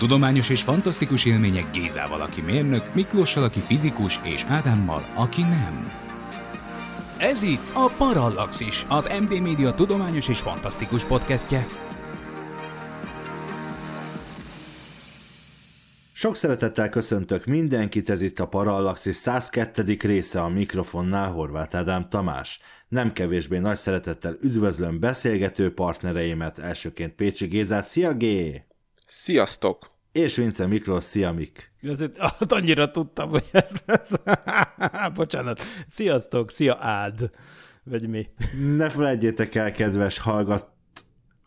Tudományos és fantasztikus élmények Gézával, aki mérnök, Miklóssal, aki fizikus, és Ádámmal, aki nem. Ez itt a Parallaxis, az MD Média tudományos és fantasztikus podcastje. Sok szeretettel köszöntök mindenkit, ez itt a Parallaxis 102. része a mikrofonnál Horváth Ádám Tamás. Nem kevésbé nagy szeretettel üdvözlöm beszélgető partnereimet, elsőként Pécsi Gézát, szia G! Sziasztok! És Vince Miklós, szia Mik! Azért hát annyira tudtam, hogy ez lesz. Bocsánat. Sziasztok, szia Ád. Vagy mi? Ne felejtjétek el, kedves hallgat,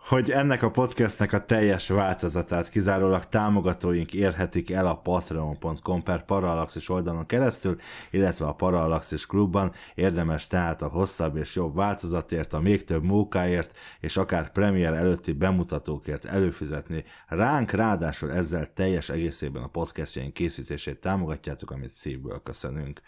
hogy ennek a podcastnek a teljes változatát kizárólag támogatóink érhetik el a patreon.com per Parallaxis oldalon keresztül, illetve a Parallaxis klubban érdemes tehát a hosszabb és jobb változatért, a még több mókáért, és akár premier előtti bemutatókért előfizetni. Ránk ráadásul ezzel teljes egészében a podcastjaink készítését támogatjátok, amit szívből köszönünk.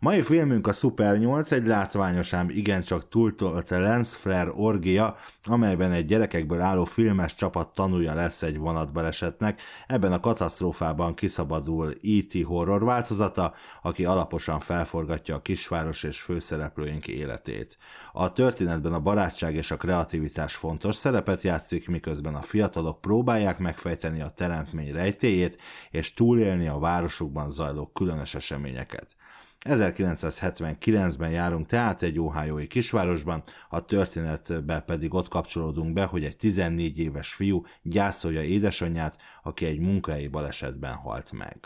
Mai filmünk a Super 8, egy látványos ám igencsak túltolt lens flare orgia, amelyben egy gyerekek gyerekekből álló filmes csapat tanulja lesz egy vonatbalesetnek, ebben a katasztrófában kiszabadul E.T. horror változata, aki alaposan felforgatja a kisváros és főszereplőink életét. A történetben a barátság és a kreativitás fontos szerepet játszik, miközben a fiatalok próbálják megfejteni a teremtmény rejtéjét és túlélni a városukban zajló különös eseményeket. 1979-ben járunk tehát egy óhájói kisvárosban, a történetbe pedig ott kapcsolódunk be, hogy egy 14 éves fiú gyászolja édesanyját, aki egy munkahelyi balesetben halt meg.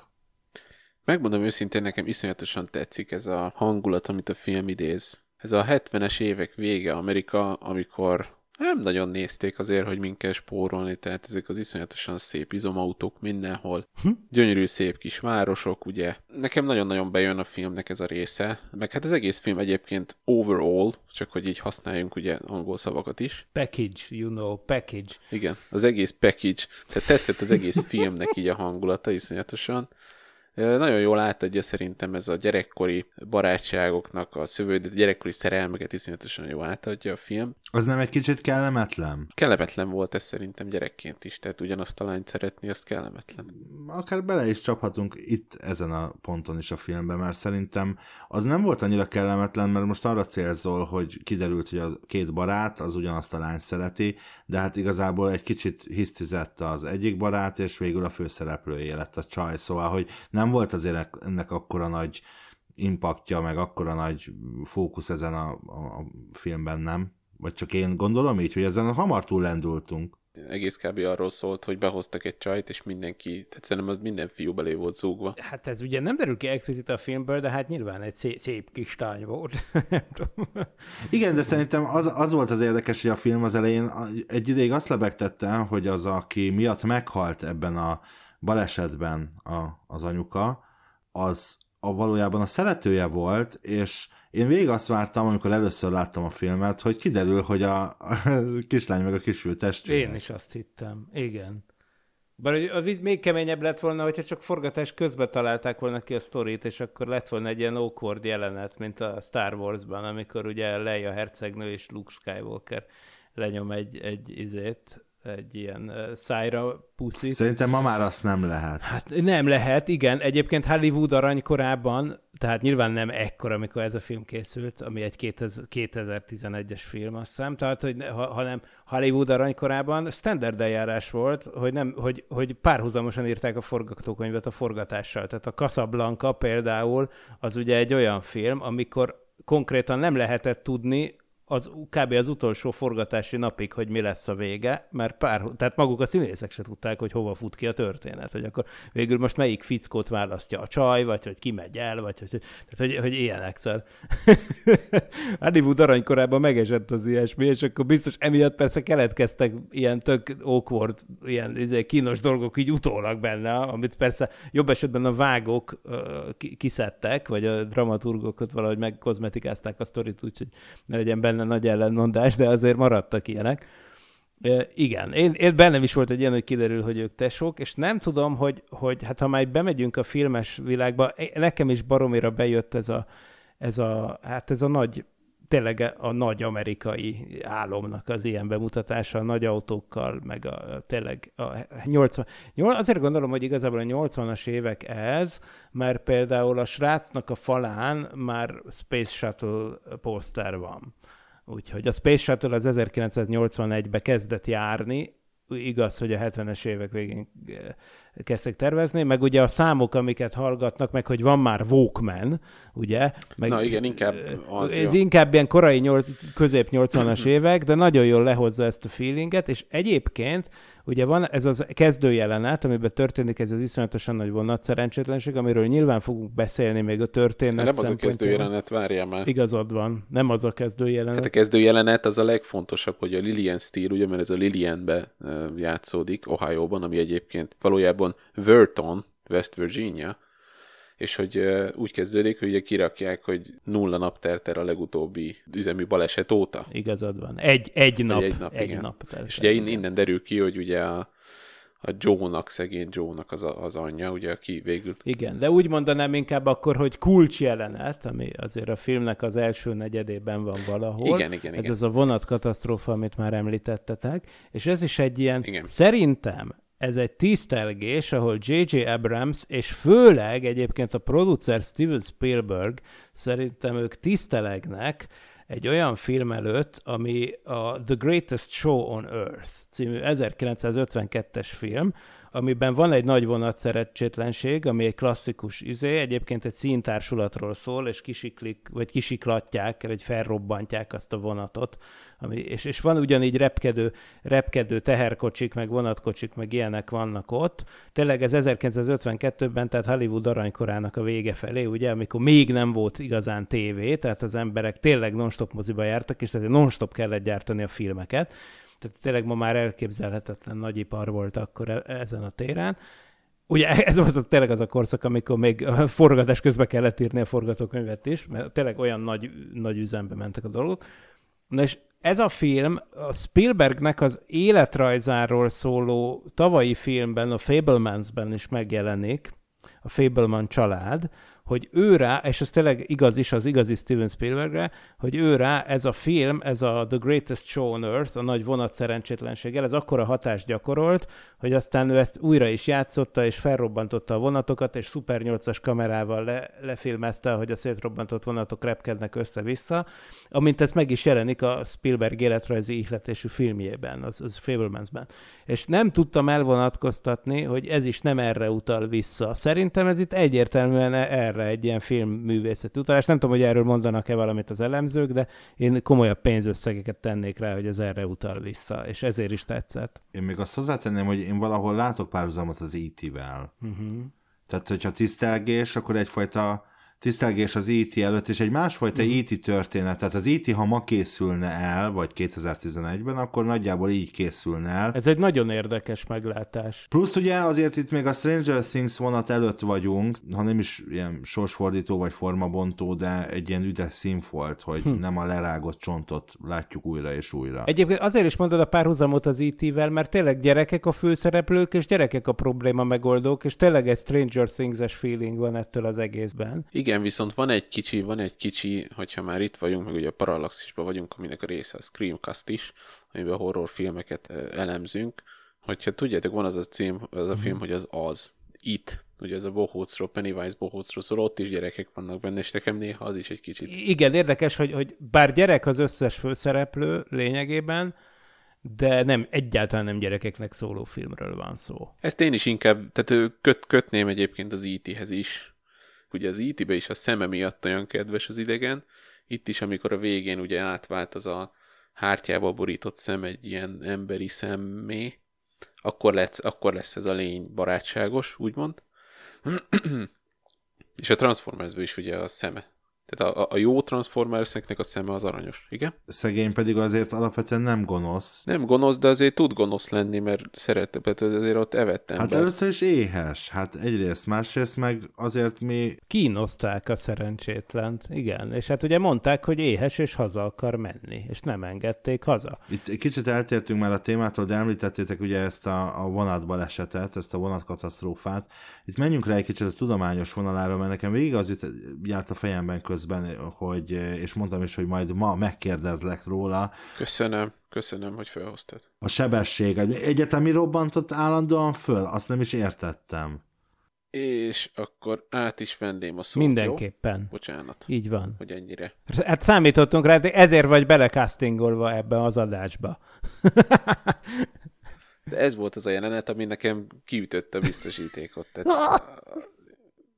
Megmondom őszintén, nekem iszonyatosan tetszik ez a hangulat, amit a film idéz. Ez a 70-es évek vége Amerika, amikor nem nagyon nézték azért, hogy minket spórolni, tehát ezek az iszonyatosan szép izomautók mindenhol. Hm? Gyönyörű szép kis városok, ugye. Nekem nagyon-nagyon bejön a filmnek ez a része, meg hát az egész film egyébként overall, csak hogy így használjunk ugye angol szavakat is. Package, you know, package. Igen, az egész package. Tehát tetszett az egész filmnek így a hangulata iszonyatosan. Nagyon jól átadja szerintem ez a gyerekkori barátságoknak a szövődét, a gyerekkori szerelmeket iszonyatosan jól átadja a film. Az nem egy kicsit kellemetlen? Kellemetlen volt ez szerintem gyerekként is, tehát ugyanazt a lányt szeretni, azt kellemetlen. Akár bele is csaphatunk itt ezen a ponton is a filmben, mert szerintem az nem volt annyira kellemetlen, mert most arra célzol, hogy kiderült, hogy a két barát az ugyanazt a lányt szereti, de hát igazából egy kicsit hisztizett az egyik barát, és végül a főszereplője lett a csaj, szóval, hogy nem nem volt azért ennek akkora nagy impaktja, meg akkora nagy fókusz ezen a, a, a filmben, nem? Vagy csak én gondolom így, hogy ezen hamar túl lendultunk. Egész kb. arról szólt, hogy behoztak egy csajt, és mindenki, tehát szerintem az minden fiú belé volt zúgva. Hát ez ugye nem derül ki explicit a filmből, de hát nyilván egy szép, szép kis tány volt. Igen, de szerintem az, az volt az érdekes, hogy a film az elején egy ideig azt lebegtette, hogy az, aki miatt meghalt ebben a balesetben a, az anyuka, az a valójában a szeretője volt, és én végig azt vártam, amikor először láttam a filmet, hogy kiderül, hogy a, a kislány meg a kisfiú testvére. Én is azt hittem, igen. Bár az még keményebb lett volna, hogyha csak forgatás közben találták volna ki a sztorit, és akkor lett volna egy ilyen awkward jelenet, mint a Star Wars-ban, amikor ugye Leia hercegnő és Luke Skywalker lenyom egy, egy izét, egy ilyen szájra puszi. Szerintem ma már azt nem lehet. Hát nem lehet, igen. Egyébként Hollywood aranykorában, tehát nyilván nem ekkor, amikor ez a film készült, ami egy 2011-es film, azt hiszem, tehát, hogy, ha, hanem Hollywood aranykorában standard eljárás volt, hogy, nem, hogy, hogy párhuzamosan írták a forgatókönyvet a forgatással. Tehát a Casablanca például az ugye egy olyan film, amikor konkrétan nem lehetett tudni, az kb. az utolsó forgatási napig, hogy mi lesz a vége, mert pár, tehát maguk a színészek se tudták, hogy hova fut ki a történet, hogy akkor végül most melyik fickót választja a csaj, vagy hogy ki megy el, vagy hogy, tehát, hogy, hogy ilyenek ször. Hollywood aranykorában megesett az ilyesmi, és akkor biztos emiatt persze keletkeztek ilyen tök awkward, ilyen izé, kínos dolgok így utólag benne, amit persze jobb esetben a vágók uh, kiszedtek, vagy a dramaturgokat valahogy megkozmetikázták a sztorit, úgyhogy ne legyen benne benne nagy ellenmondás, de azért maradtak ilyenek. Igen, én, én bennem is volt egy ilyen, hogy kiderül, hogy ők tesók, és nem tudom, hogy, hogy hát ha már bemegyünk a filmes világba, nekem is baromira bejött ez a, ez a, hát ez a nagy, tényleg a nagy amerikai álomnak az ilyen bemutatása, a nagy autókkal, meg a, tényleg a 80, azért gondolom, hogy igazából a 80-as évek ez, mert például a srácnak a falán már Space Shuttle poszter van. Úgyhogy a Space Shuttle az 1981-ben kezdett járni, igaz, hogy a 70-es évek végén eh, kezdtek tervezni, meg ugye a számok, amiket hallgatnak, meg hogy van már Walkman, ugye? Meg, Na igen, inkább az Ez jó. inkább ilyen korai nyolc, közép 80-as évek, de nagyon jól lehozza ezt a feelinget, és egyébként Ugye van ez az kezdőjelenet, amiben történik ez az iszonyatosan nagy vonat szerencsétlenség, amiről nyilván fogunk beszélni még a történet Nem az a kezdőjelenet, várjál már. Igazad van, nem az a kezdőjelenet. Hát a kezdőjelenet az a legfontosabb, hogy a Lillian stíl, ugye, mert ez a Lillianbe játszódik, Ohio-ban, ami egyébként valójában Verton, West Virginia, és hogy úgy kezdődik, hogy ugye kirakják, hogy nulla nap telt el a legutóbbi üzemű baleset óta. Igazad van. Egy, egy nap. Egy nap, egy igen. nap és ugye innen derül ki, hogy ugye a, a Joe-nak, szegény Joe-nak az, a, az anyja, ugye, aki végül... Igen, de úgy mondanám inkább akkor, hogy kulcs jelenet, ami azért a filmnek az első negyedében van valahol. Igen, igen, Ez igen. az a vonatkatasztrófa, amit már említettetek, és ez is egy ilyen, igen. szerintem ez egy tisztelgés, ahol J.J. Abrams, és főleg egyébként a producer Steven Spielberg, szerintem ők tisztelegnek egy olyan film előtt, ami a The Greatest Show on Earth című 1952-es film, amiben van egy nagy vonat szerencsétlenség, ami egy klasszikus izé, egyébként egy színtársulatról szól, és kisiklik, vagy kisiklatják, vagy felrobbantják azt a vonatot. Ami, és, és van ugyanígy repkedő, repkedő teherkocsik, meg vonatkocsik, meg ilyenek vannak ott. Tényleg ez 1952-ben, tehát Hollywood aranykorának a vége felé, ugye, amikor még nem volt igazán tévé, tehát az emberek tényleg non-stop moziba jártak, és tehát non-stop kellett gyártani a filmeket tehát tényleg ma már elképzelhetetlen nagyipar volt akkor e- ezen a téren. Ugye ez volt az tényleg az a korszak, amikor még a forgatás közben kellett írni a forgatókönyvet is, mert tényleg olyan nagy, nagy üzembe mentek a dolgok. Na és ez a film a Spielbergnek az életrajzáról szóló tavalyi filmben, a Fablemans-ben is megjelenik, a Fableman család, hogy ő rá, és ez tényleg igaz is az igazi Steven Spielbergre, hogy ő rá ez a film, ez a The Greatest Show on Earth, a nagy vonat szerencsétlenséggel, ez akkora hatást gyakorolt, hogy aztán ő ezt újra is játszotta, és felrobbantotta a vonatokat, és Super 8-as kamerával le, lefilmezte, hogy a szétrobbantott vonatok repkednek össze-vissza, amint ez meg is jelenik a Spielberg életrajzi ihletésű filmjében, az, az Fablemansben. És nem tudtam elvonatkoztatni, hogy ez is nem erre utal vissza. Szerintem ez itt egyértelműen erre egy ilyen filmművészeti utalás. Nem tudom, hogy erről mondanak-e valamit az elemzők, de én komolyabb pénzösszegeket tennék rá, hogy ez erre utal vissza, és ezért is tetszett. Én még azt hozzátenném, hogy én valahol látok párhuzamot az IT-vel. Uh-huh. Tehát, hogyha tisztelgés, akkor egyfajta tisztelgés az IT e előtt, és egy másfajta mm. IT történet. Tehát az IT, e ha ma készülne el, vagy 2011-ben, akkor nagyjából így készülne el. Ez egy nagyon érdekes meglátás. Plusz ugye azért itt még a Stranger Things vonat előtt vagyunk, ha nem is ilyen sorsfordító vagy formabontó, de egy ilyen üdes színfolt, hogy hm. nem a lerágott csontot látjuk újra és újra. Egyébként azért is mondod a párhuzamot az IT-vel, mert tényleg gyerekek a főszereplők, és gyerekek a probléma megoldók, és tényleg egy Stranger Things-es feeling van ettől az egészben. Igen, igen, viszont van egy kicsi, van egy kicsi, hogyha már itt vagyunk, meg ugye a Parallaxisban vagyunk, aminek a része a Screamcast is, amiben horrorfilmeket elemzünk. Hogyha tudjátok, van az a cím, az a film, hogy az az, It, ugye ez a Bohócról, Pennywise Bohócról szól, ott is gyerekek vannak benne, és nekem néha az is egy kicsit. Igen, érdekes, hogy, hogy bár gyerek az összes főszereplő lényegében, de nem, egyáltalán nem gyerekeknek szóló filmről van szó. Ezt én is inkább, tehát köt, kötném egyébként az IT-hez is, ugye az IT-be is a szeme miatt olyan kedves az idegen, itt is, amikor a végén ugye átvált az a hártyába borított szem egy ilyen emberi szemmé, akkor lesz, akkor lesz ez a lény barátságos, úgymond. És a Transformersben is ugye a szeme tehát a, a jó Transformerseknek a szeme az aranyos, igen? Szegény pedig azért alapvetően nem gonosz. Nem gonosz, de azért tud gonosz lenni, mert szerette, mert azért ott evett ember. Hát először is éhes, hát egyrészt, másrészt meg azért mi... Kínozták a szerencsétlent, igen, és hát ugye mondták, hogy éhes és haza akar menni, és nem engedték haza. Itt kicsit eltértünk már a témától, de említettétek ugye ezt a, a vonatbalesetet, ezt a vonatkatasztrófát. Itt menjünk rá egy kicsit a tudományos vonalára, mert nekem végig az jut, járt a fejemben közben, közben, hogy, és mondtam is, hogy majd ma megkérdezlek róla. Köszönöm, köszönöm, hogy felhoztad. A sebesség. Egyetemi robbantott állandóan föl? Azt nem is értettem. És akkor át is venném a szót, Mindenképpen. Jó? Bocsánat. Így van. Hogy ennyire. Hát számítottunk rá, de ezért vagy belecastingolva ebbe az adásba. De ez volt az a jelenet, ami nekem kiütötte a biztosítékot. Tehát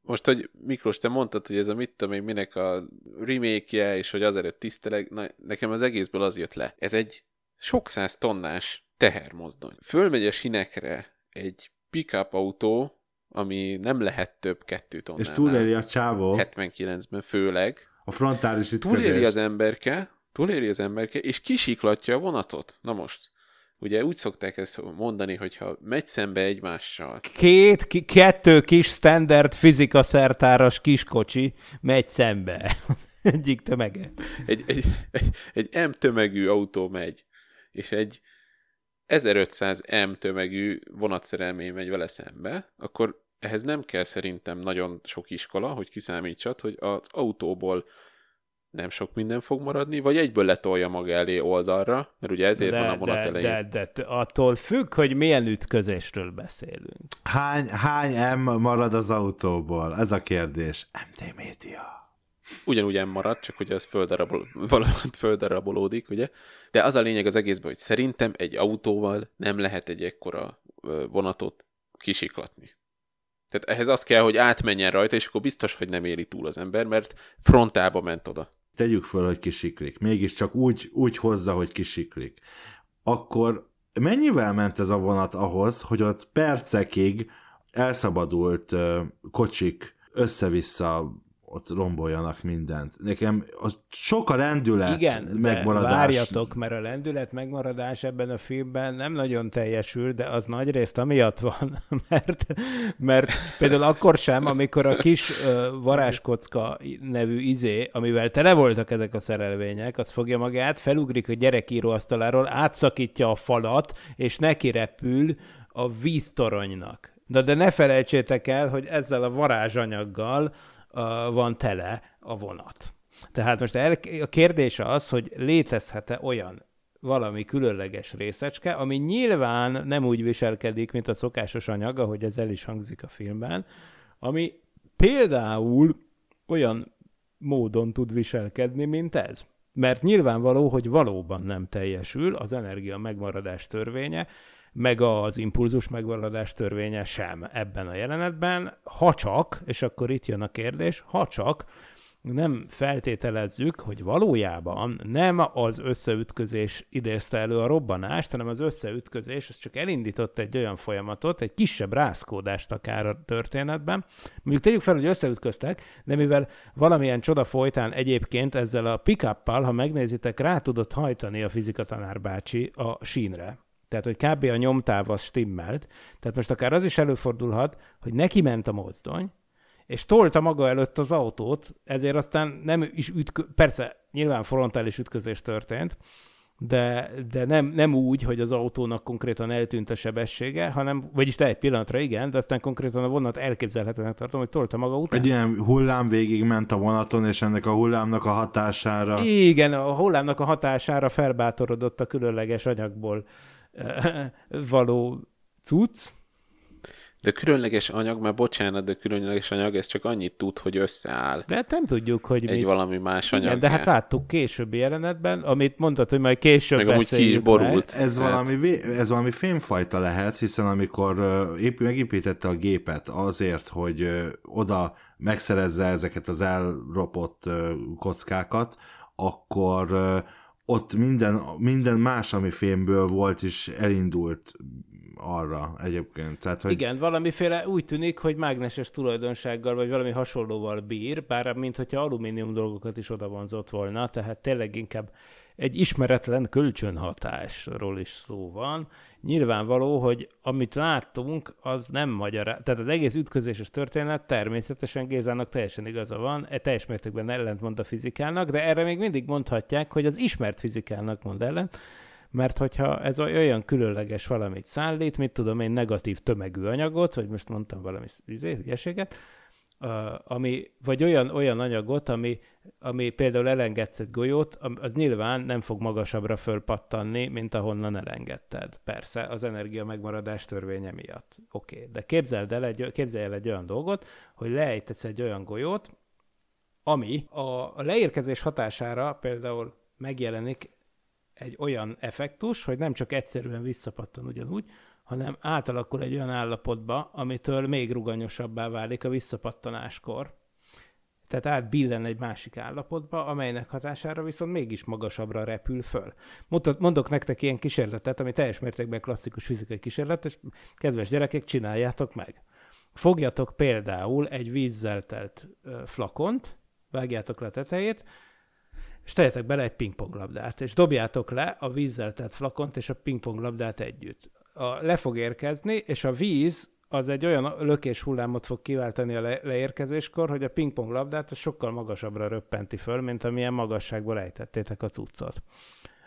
most, hogy Miklós, te mondtad, hogy ez a mit tudom én, minek a remake és hogy azért tiszteleg, na, nekem az egészből az jött le. Ez egy sok száz tonnás tehermozdony. Fölmegy a sinekre egy pickup autó, ami nem lehet több kettő tonnál. És túléli a csávó. 79-ben főleg. A frontális ütközés. Túléli az emberke, túléli az emberke, és kisiklatja a vonatot. Na most, Ugye úgy szokták ezt mondani, hogyha megy szembe egymással. Két, ki, kettő kis standard fizika szertáras kiskocsi megy szembe. Egyik tömege. Egy, egy, egy, egy M tömegű autó megy, és egy 1500 M tömegű vonatszerelmény megy vele szembe, akkor ehhez nem kell szerintem nagyon sok iskola, hogy kiszámítsad, hogy az autóból nem sok minden fog maradni, vagy egyből letolja maga elé oldalra, mert ugye ezért de, van a vonat de, elején. De, de attól függ, hogy milyen ütközésről beszélünk. Hány, hány M marad az autóból? Ez a kérdés. MD Media. Ugyanúgy M marad, csak hogy ez földarabol, valahogy földarabolódik, ugye? De az a lényeg az egészben, hogy szerintem egy autóval nem lehet egy ekkora vonatot kisiklatni. Tehát ehhez az kell, hogy átmenjen rajta, és akkor biztos, hogy nem éri túl az ember, mert frontába ment oda tegyük föl, hogy kisiklik, mégiscsak úgy, úgy hozza, hogy kisiklik, akkor mennyivel ment ez a vonat ahhoz, hogy ott percekig elszabadult kocsik össze-vissza ott romboljanak mindent. Nekem az sok a lendület Igen, megmaradás. várjatok, mert a lendület megmaradás ebben a filmben nem nagyon teljesül, de az nagy részt amiatt van, mert, mert például akkor sem, amikor a kis uh, varázskocka nevű izé, amivel tele voltak ezek a szerelvények, az fogja magát, felugrik a gyerekíró asztaláról, átszakítja a falat, és neki repül a víztoronynak. De, de ne felejtsétek el, hogy ezzel a varázsanyaggal van tele a vonat. Tehát most a kérdés az, hogy létezhet-e olyan valami különleges részecske, ami nyilván nem úgy viselkedik, mint a szokásos anyag, ahogy ez el is hangzik a filmben, ami például olyan módon tud viselkedni, mint ez. Mert nyilvánvaló, hogy valóban nem teljesül az energia megmaradás törvénye, meg az impulzus megmaradás törvénye sem ebben a jelenetben, ha csak, és akkor itt jön a kérdés, ha csak nem feltételezzük, hogy valójában nem az összeütközés idézte elő a robbanást, hanem az összeütközés, ez csak elindított egy olyan folyamatot, egy kisebb rászkódást akár a történetben. Mondjuk tegyük fel, hogy összeütköztek, de mivel valamilyen csoda folytán egyébként ezzel a pick ha megnézitek, rá tudott hajtani a fizikatanár bácsi a sínre. Tehát, hogy kb. a nyomtáv az stimmelt. Tehát most akár az is előfordulhat, hogy neki ment a mozdony, és tolta maga előtt az autót, ezért aztán nem is ütkö... Persze, nyilván frontális ütközés történt, de, de nem, nem úgy, hogy az autónak konkrétan eltűnt a sebessége, hanem, vagyis te egy pillanatra igen, de aztán konkrétan a vonat elképzelhetőnek tartom, hogy tolta maga után. Egy ilyen hullám végig ment a vonaton, és ennek a hullámnak a hatására... Igen, a hullámnak a hatására felbátorodott a különleges anyagból való cucc. De különleges anyag, mert bocsánat, de különleges anyag, ez csak annyit tud, hogy összeáll. De hát nem tudjuk, hogy Egy mi... valami más anyag. Igen, de hát láttuk későbbi jelenetben, amit mondtad, hogy majd később Meg amúgy ki is borult. Meg. Ez, hát... valami, ez valami fémfajta lehet, hiszen amikor épp megépítette a gépet azért, hogy oda megszerezze ezeket az elropott kockákat, akkor ott minden, minden más, ami fémből volt, is elindult arra egyébként. Tehát, hogy... Igen, valamiféle úgy tűnik, hogy mágneses tulajdonsággal, vagy valami hasonlóval bír, bár mint hogyha alumínium dolgokat is oda vonzott volna, tehát tényleg inkább egy ismeretlen kölcsönhatásról is szó van. Nyilvánvaló, hogy amit láttunk, az nem magyar. Tehát az egész ütközéses történet természetesen Gézának teljesen igaza van, e teljes mértékben ellentmond a fizikának, de erre még mindig mondhatják, hogy az ismert fizikának mond ellen, mert hogyha ez olyan különleges valamit szállít, mit tudom én, negatív tömegű anyagot, vagy most mondtam valami izé, hülyeséget, ami, vagy olyan, olyan anyagot, ami, ami például elengedsz golyót, az nyilván nem fog magasabbra fölpattanni, mint ahonnan elengedted. Persze, az energia megmaradás törvénye miatt. Oké, okay. de képzeld el, egy, képzelj el egy olyan dolgot, hogy leejtesz egy olyan golyót, ami a leérkezés hatására például megjelenik egy olyan effektus, hogy nem csak egyszerűen visszapattan ugyanúgy, hanem átalakul egy olyan állapotba, amitől még ruganyosabbá válik a visszapattanáskor. Tehát átbillen egy másik állapotba, amelynek hatására viszont mégis magasabbra repül föl. Mondok nektek ilyen kísérletet, ami teljes mértékben klasszikus fizikai kísérlet, és kedves gyerekek, csináljátok meg. Fogjatok például egy vízzel telt flakont, vágjátok le a tetejét, és tegyetek bele egy pingponglabdát, és dobjátok le a vízzel tett flakont és a pingponglabdát együtt. A, le fog érkezni, és a víz az egy olyan lökés hullámot fog kiváltani a le- leérkezéskor, hogy a pingponglabdát sokkal magasabbra röppenti föl, mint amilyen magasságból ejtettétek a cuccot.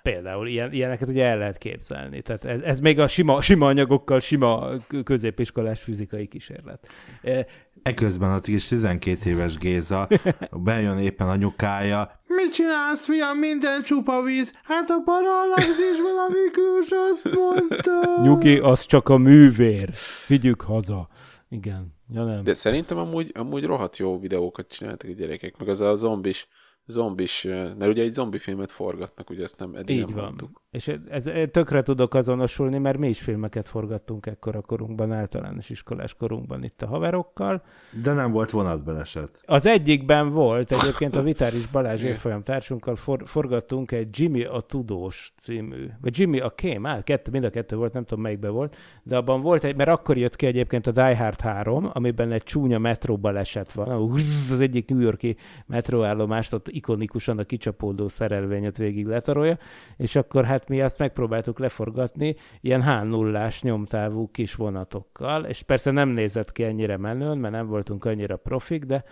Például ilyen, ilyeneket ugye el lehet képzelni. Tehát ez, ez még a sima, sima anyagokkal, sima középiskolás fizikai kísérlet. E, Eközben a kis 12 éves Géza bejön éppen anyukája. Mit csinálsz, fiam, minden csupa víz? Hát a parallagzisban a Miklós azt mondta. Nyugi, az csak a művér. Vigyük haza. Igen. Ja, nem. De szerintem amúgy, amúgy rohadt jó videókat csináltak a gyerekek, meg az a zombis zombis, mert ugye egy zombi filmet forgatnak, ugye ezt nem eddig Így nem van. mondtuk. És ez, ez, tökre tudok azonosulni, mert mi is filmeket forgattunk ekkora korunkban, általános iskolás korunkban itt a haverokkal. De nem volt vonatbeleset. Az egyikben volt, egyébként a Vitáris Balázs évfolyam társunkkal for, forgattunk egy Jimmy a Tudós című, vagy Jimmy a Kém, á, kettő, mind a kettő volt, nem tudom melyikben volt, de abban volt egy, mert akkor jött ki egyébként a Die Hard 3, amiben egy csúnya metró baleset van, az egyik New Yorki metróállomást ott ikonikusan a kicsapódó szerelvényet végig letarolja, és akkor hát mi azt megpróbáltuk leforgatni ilyen h 0 nyomtávú kis vonatokkal, és persze nem nézett ki ennyire menően, mert nem voltunk annyira profik, de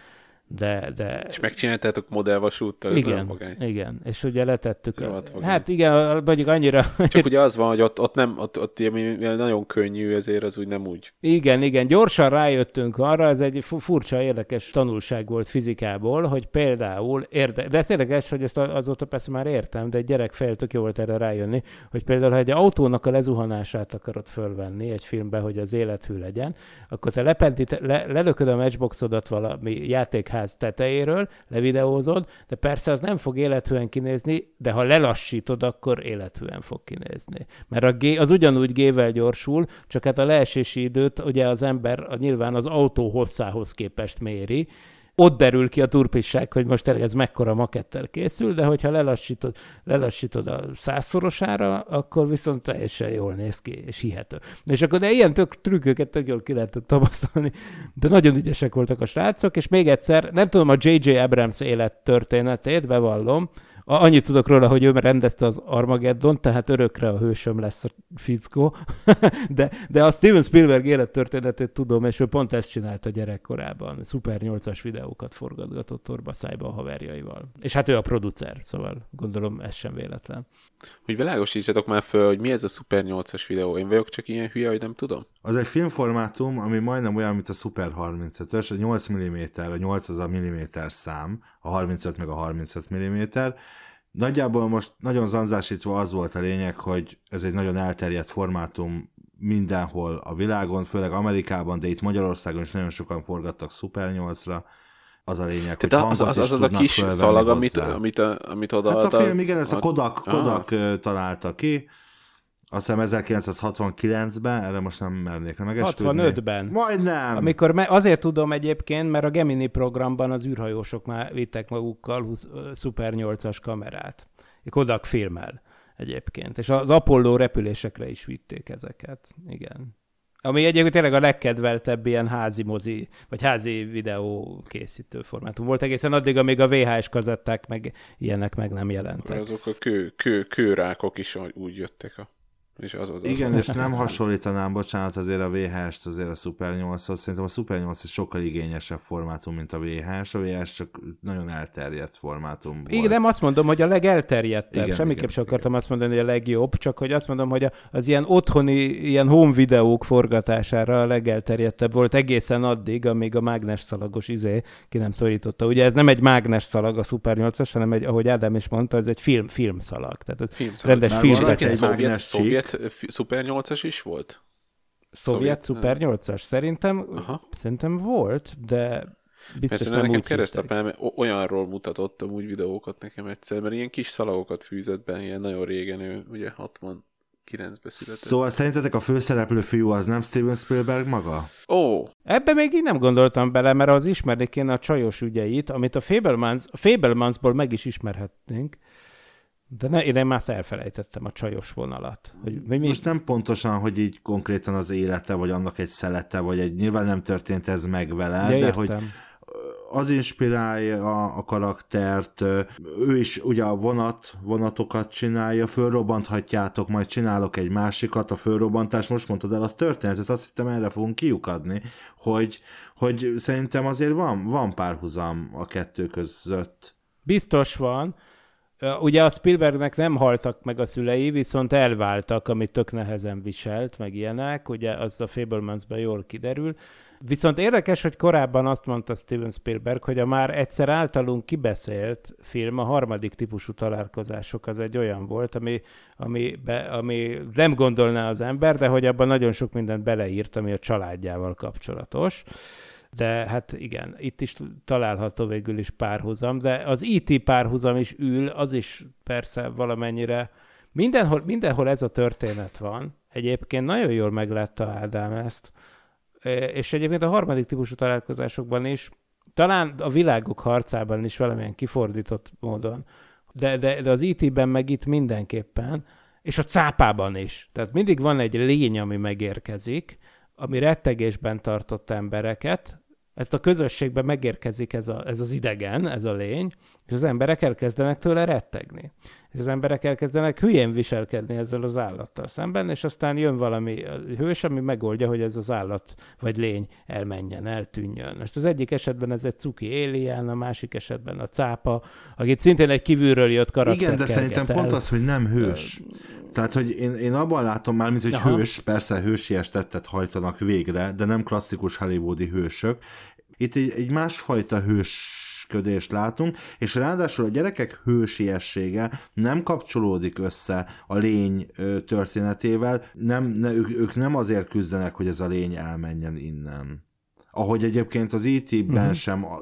de, de... És megcsináltátok modellvasúttal? Igen, igen, és ugye letettük. A... Hát igen, mondjuk annyira... Csak ugye az van, hogy ott, ott nem, ott, ott ami nagyon könnyű, ezért az úgy nem úgy. Igen, igen, gyorsan rájöttünk arra, ez egy furcsa, érdekes tanulság volt fizikából, hogy például, érde... de ez érdekes, hogy ezt azóta persze már értem, de egy gyerek fejl tök jó volt erre rájönni, hogy például, ha egy autónak a lezuhanását akarod fölvenni egy filmbe, hogy az élethű legyen, akkor te lependít, le, lelököd a matchboxodat valami játék ház tetejéről, levideózod, de persze az nem fog élethűen kinézni, de ha lelassítod, akkor élethűen fog kinézni. Mert a G, az ugyanúgy G-vel gyorsul, csak hát a leesési időt ugye az ember a, nyilván az autó hosszához képest méri, ott derül ki a turpisság, hogy most ez mekkora makettel készül, de hogyha lelassítod, lelassítod a százszorosára, akkor viszont teljesen jól néz ki, és hihető. És akkor de ilyen tök, trükköket tök jól ki lehetett tapasztalni, de nagyon ügyesek voltak a srácok, és még egyszer, nem tudom a J.J. Abrams élettörténetét, bevallom, Annyit tudok róla, hogy ő rendezte az Armageddon, tehát örökre a hősöm lesz a fickó, de, de a Steven Spielberg élettörténetét tudom, és ő pont ezt csinálta gyerekkorában. Szuper 8-as videókat forgatgatott szájba a haverjaival. És hát ő a producer, szóval gondolom ez sem véletlen. Hogy világosítsatok már föl, hogy mi ez a Super 8-as videó. Én vagyok csak ilyen hülye, hogy nem tudom. Az egy filmformátum, ami majdnem olyan, mint a Super 35-ös, a 8 mm, a 8 az a milliméter szám, a 35 meg a 35 mm. Nagyjából most nagyon zanzásítva az volt a lényeg, hogy ez egy nagyon elterjedt formátum mindenhol a világon, főleg Amerikában, de itt Magyarországon is nagyon sokan forgattak Super 8-ra, az a lényeg, Tehát hogy az, az, az, az a kis szalag, amit, amit, amit oda... Hát a film, igen, ezt a Kodak, Kodak találta ki, Azt hiszem 1969-ben, erre most nem mernék nem megesküdni. 65-ben. Majdnem! Amikor me- azért tudom egyébként, mert a Gemini programban az űrhajósok már vittek magukkal 20, Super 8-as kamerát. Kodak filmmel egyébként. És az Apollo repülésekre is vitték ezeket. Igen. Ami egyébként tényleg a legkedveltebb ilyen házi mozi, vagy házi videó készítő formátum volt egészen addig, amíg a VHS kazetták meg ilyenek meg nem jelentek. Azok a kő, kő, kőrákok is úgy jöttek a és az, az, az Igen, az és nem hasonlítanám, bocsánat, azért a VHS-t azért a Super 8-hoz. Szerintem a Super 8 egy sokkal igényesebb formátum, mint a VHS. A VHS csak nagyon elterjedt formátum volt. Igen, nem azt mondom, hogy a legelterjedtebb. Igen, Semmiképp igen, sem akartam azt mondani, hogy a legjobb, csak hogy azt mondom, hogy az ilyen otthoni, ilyen home videók forgatására a legelterjedtebb volt egészen addig, amíg a mágnes szalagos izé ki nem szorította. Ugye ez nem egy mágnes szalag a Super 8-as, hanem egy, ahogy Ádám is mondta, ez egy film, filmszalag. Tehát ez Filmszalag. rendes film. egy Szovjet, szovjet, szovjet Super 8-as is volt? Szovjet Super 8-as? Szerintem, Aha. szerintem volt, de biztos Persze nem nekem keresztapám olyanról mutatott úgy videókat nekem egyszer, mert ilyen kis szalagokat fűzött be, ilyen nagyon régen, ő ugye 69-ben született. Szóval szerintetek a főszereplő fiú az nem Steven Spielberg maga? Ó, Ebbe még így nem gondoltam bele, mert az ismerni kéne a csajos ügyeit, amit a Fablemans, a Fablemansból meg is ismerhetnénk, de ne, én már elfelejtettem a csajos vonalat. Hogy, hogy mi, Most nem pontosan, hogy így konkrétan az élete, vagy annak egy szelete, vagy egy, nyilván nem történt ez meg vele, ja, de értem. hogy az inspirálja a, a karaktert, ő is ugye a vonat, vonatokat csinálja, fölrobbanthatjátok, majd csinálok egy másikat, a fölrobbantás, most mondtad el az történetet, azt hittem erre fogunk kiukadni, hogy, hogy szerintem azért van, van párhuzam a kettő között. Biztos van. Ugye a Spielbergnek nem haltak meg a szülei, viszont elváltak, amit tök nehezen viselt, meg ilyenek, ugye az a Fablemansben jól kiderül. Viszont érdekes, hogy korábban azt mondta Steven Spielberg, hogy a már egyszer általunk kibeszélt film, a harmadik típusú találkozások, az egy olyan volt, ami, ami, be, ami nem gondolná az ember, de hogy abban nagyon sok mindent beleírt, ami a családjával kapcsolatos. De hát igen, itt is található végül is párhuzam, de az IT párhuzam is ül, az is persze valamennyire, mindenhol, mindenhol ez a történet van. Egyébként nagyon jól meglátta Ádám ezt, és egyébként a harmadik típusú találkozásokban is, talán a világok harcában is valamilyen kifordított módon, de, de, de az IT-ben meg itt mindenképpen, és a cápában is. Tehát mindig van egy lény, ami megérkezik, ami rettegésben tartott embereket, ezt a közösségben megérkezik ez, a, ez az idegen, ez a lény, és az emberek elkezdenek tőle rettegni. És az emberek elkezdenek hülyén viselkedni ezzel az állattal szemben, és aztán jön valami hős, ami megoldja, hogy ez az állat vagy lény elmenjen, eltűnjön. Most az egyik esetben ez egy cuki alien, a másik esetben a cápa, akit szintén egy kívülről jött karakter Igen, de szerintem kerget pont el. az, hogy nem hős. Tehát, hogy én, én abban látom már, mint hogy Aha. hős, persze hősies tettet hajtanak végre, de nem klasszikus hollywoodi hősök. Itt egy, egy másfajta hősködést látunk, és ráadásul a gyerekek hősiessége nem kapcsolódik össze a lény történetével, nem, ne, ők, ők nem azért küzdenek, hogy ez a lény elmenjen innen. Ahogy egyébként az IT-ben Mhm. uh-huh. sem a-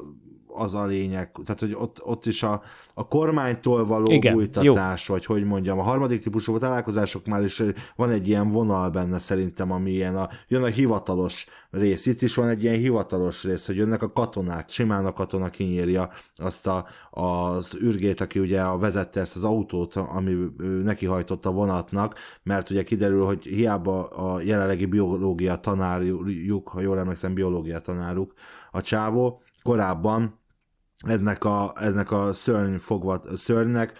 az a lényeg, tehát hogy ott, ott is a, a kormánytól való Igen, bújtatás, vagy hogy mondjam, a harmadik típusú találkozásoknál is van egy ilyen vonal benne szerintem, ami ilyen a, jön a hivatalos rész. Itt is van egy ilyen hivatalos rész, hogy jönnek a katonák, simán a katona kinyírja azt a, az ürgét, aki ugye a vezette ezt az autót, ami neki hajtott a vonatnak, mert ugye kiderül, hogy hiába a jelenlegi biológia tanárjuk, ha jól emlékszem, biológia tanáruk, a csávó, korábban ennek a, ennek a szörny fogva, szörnynek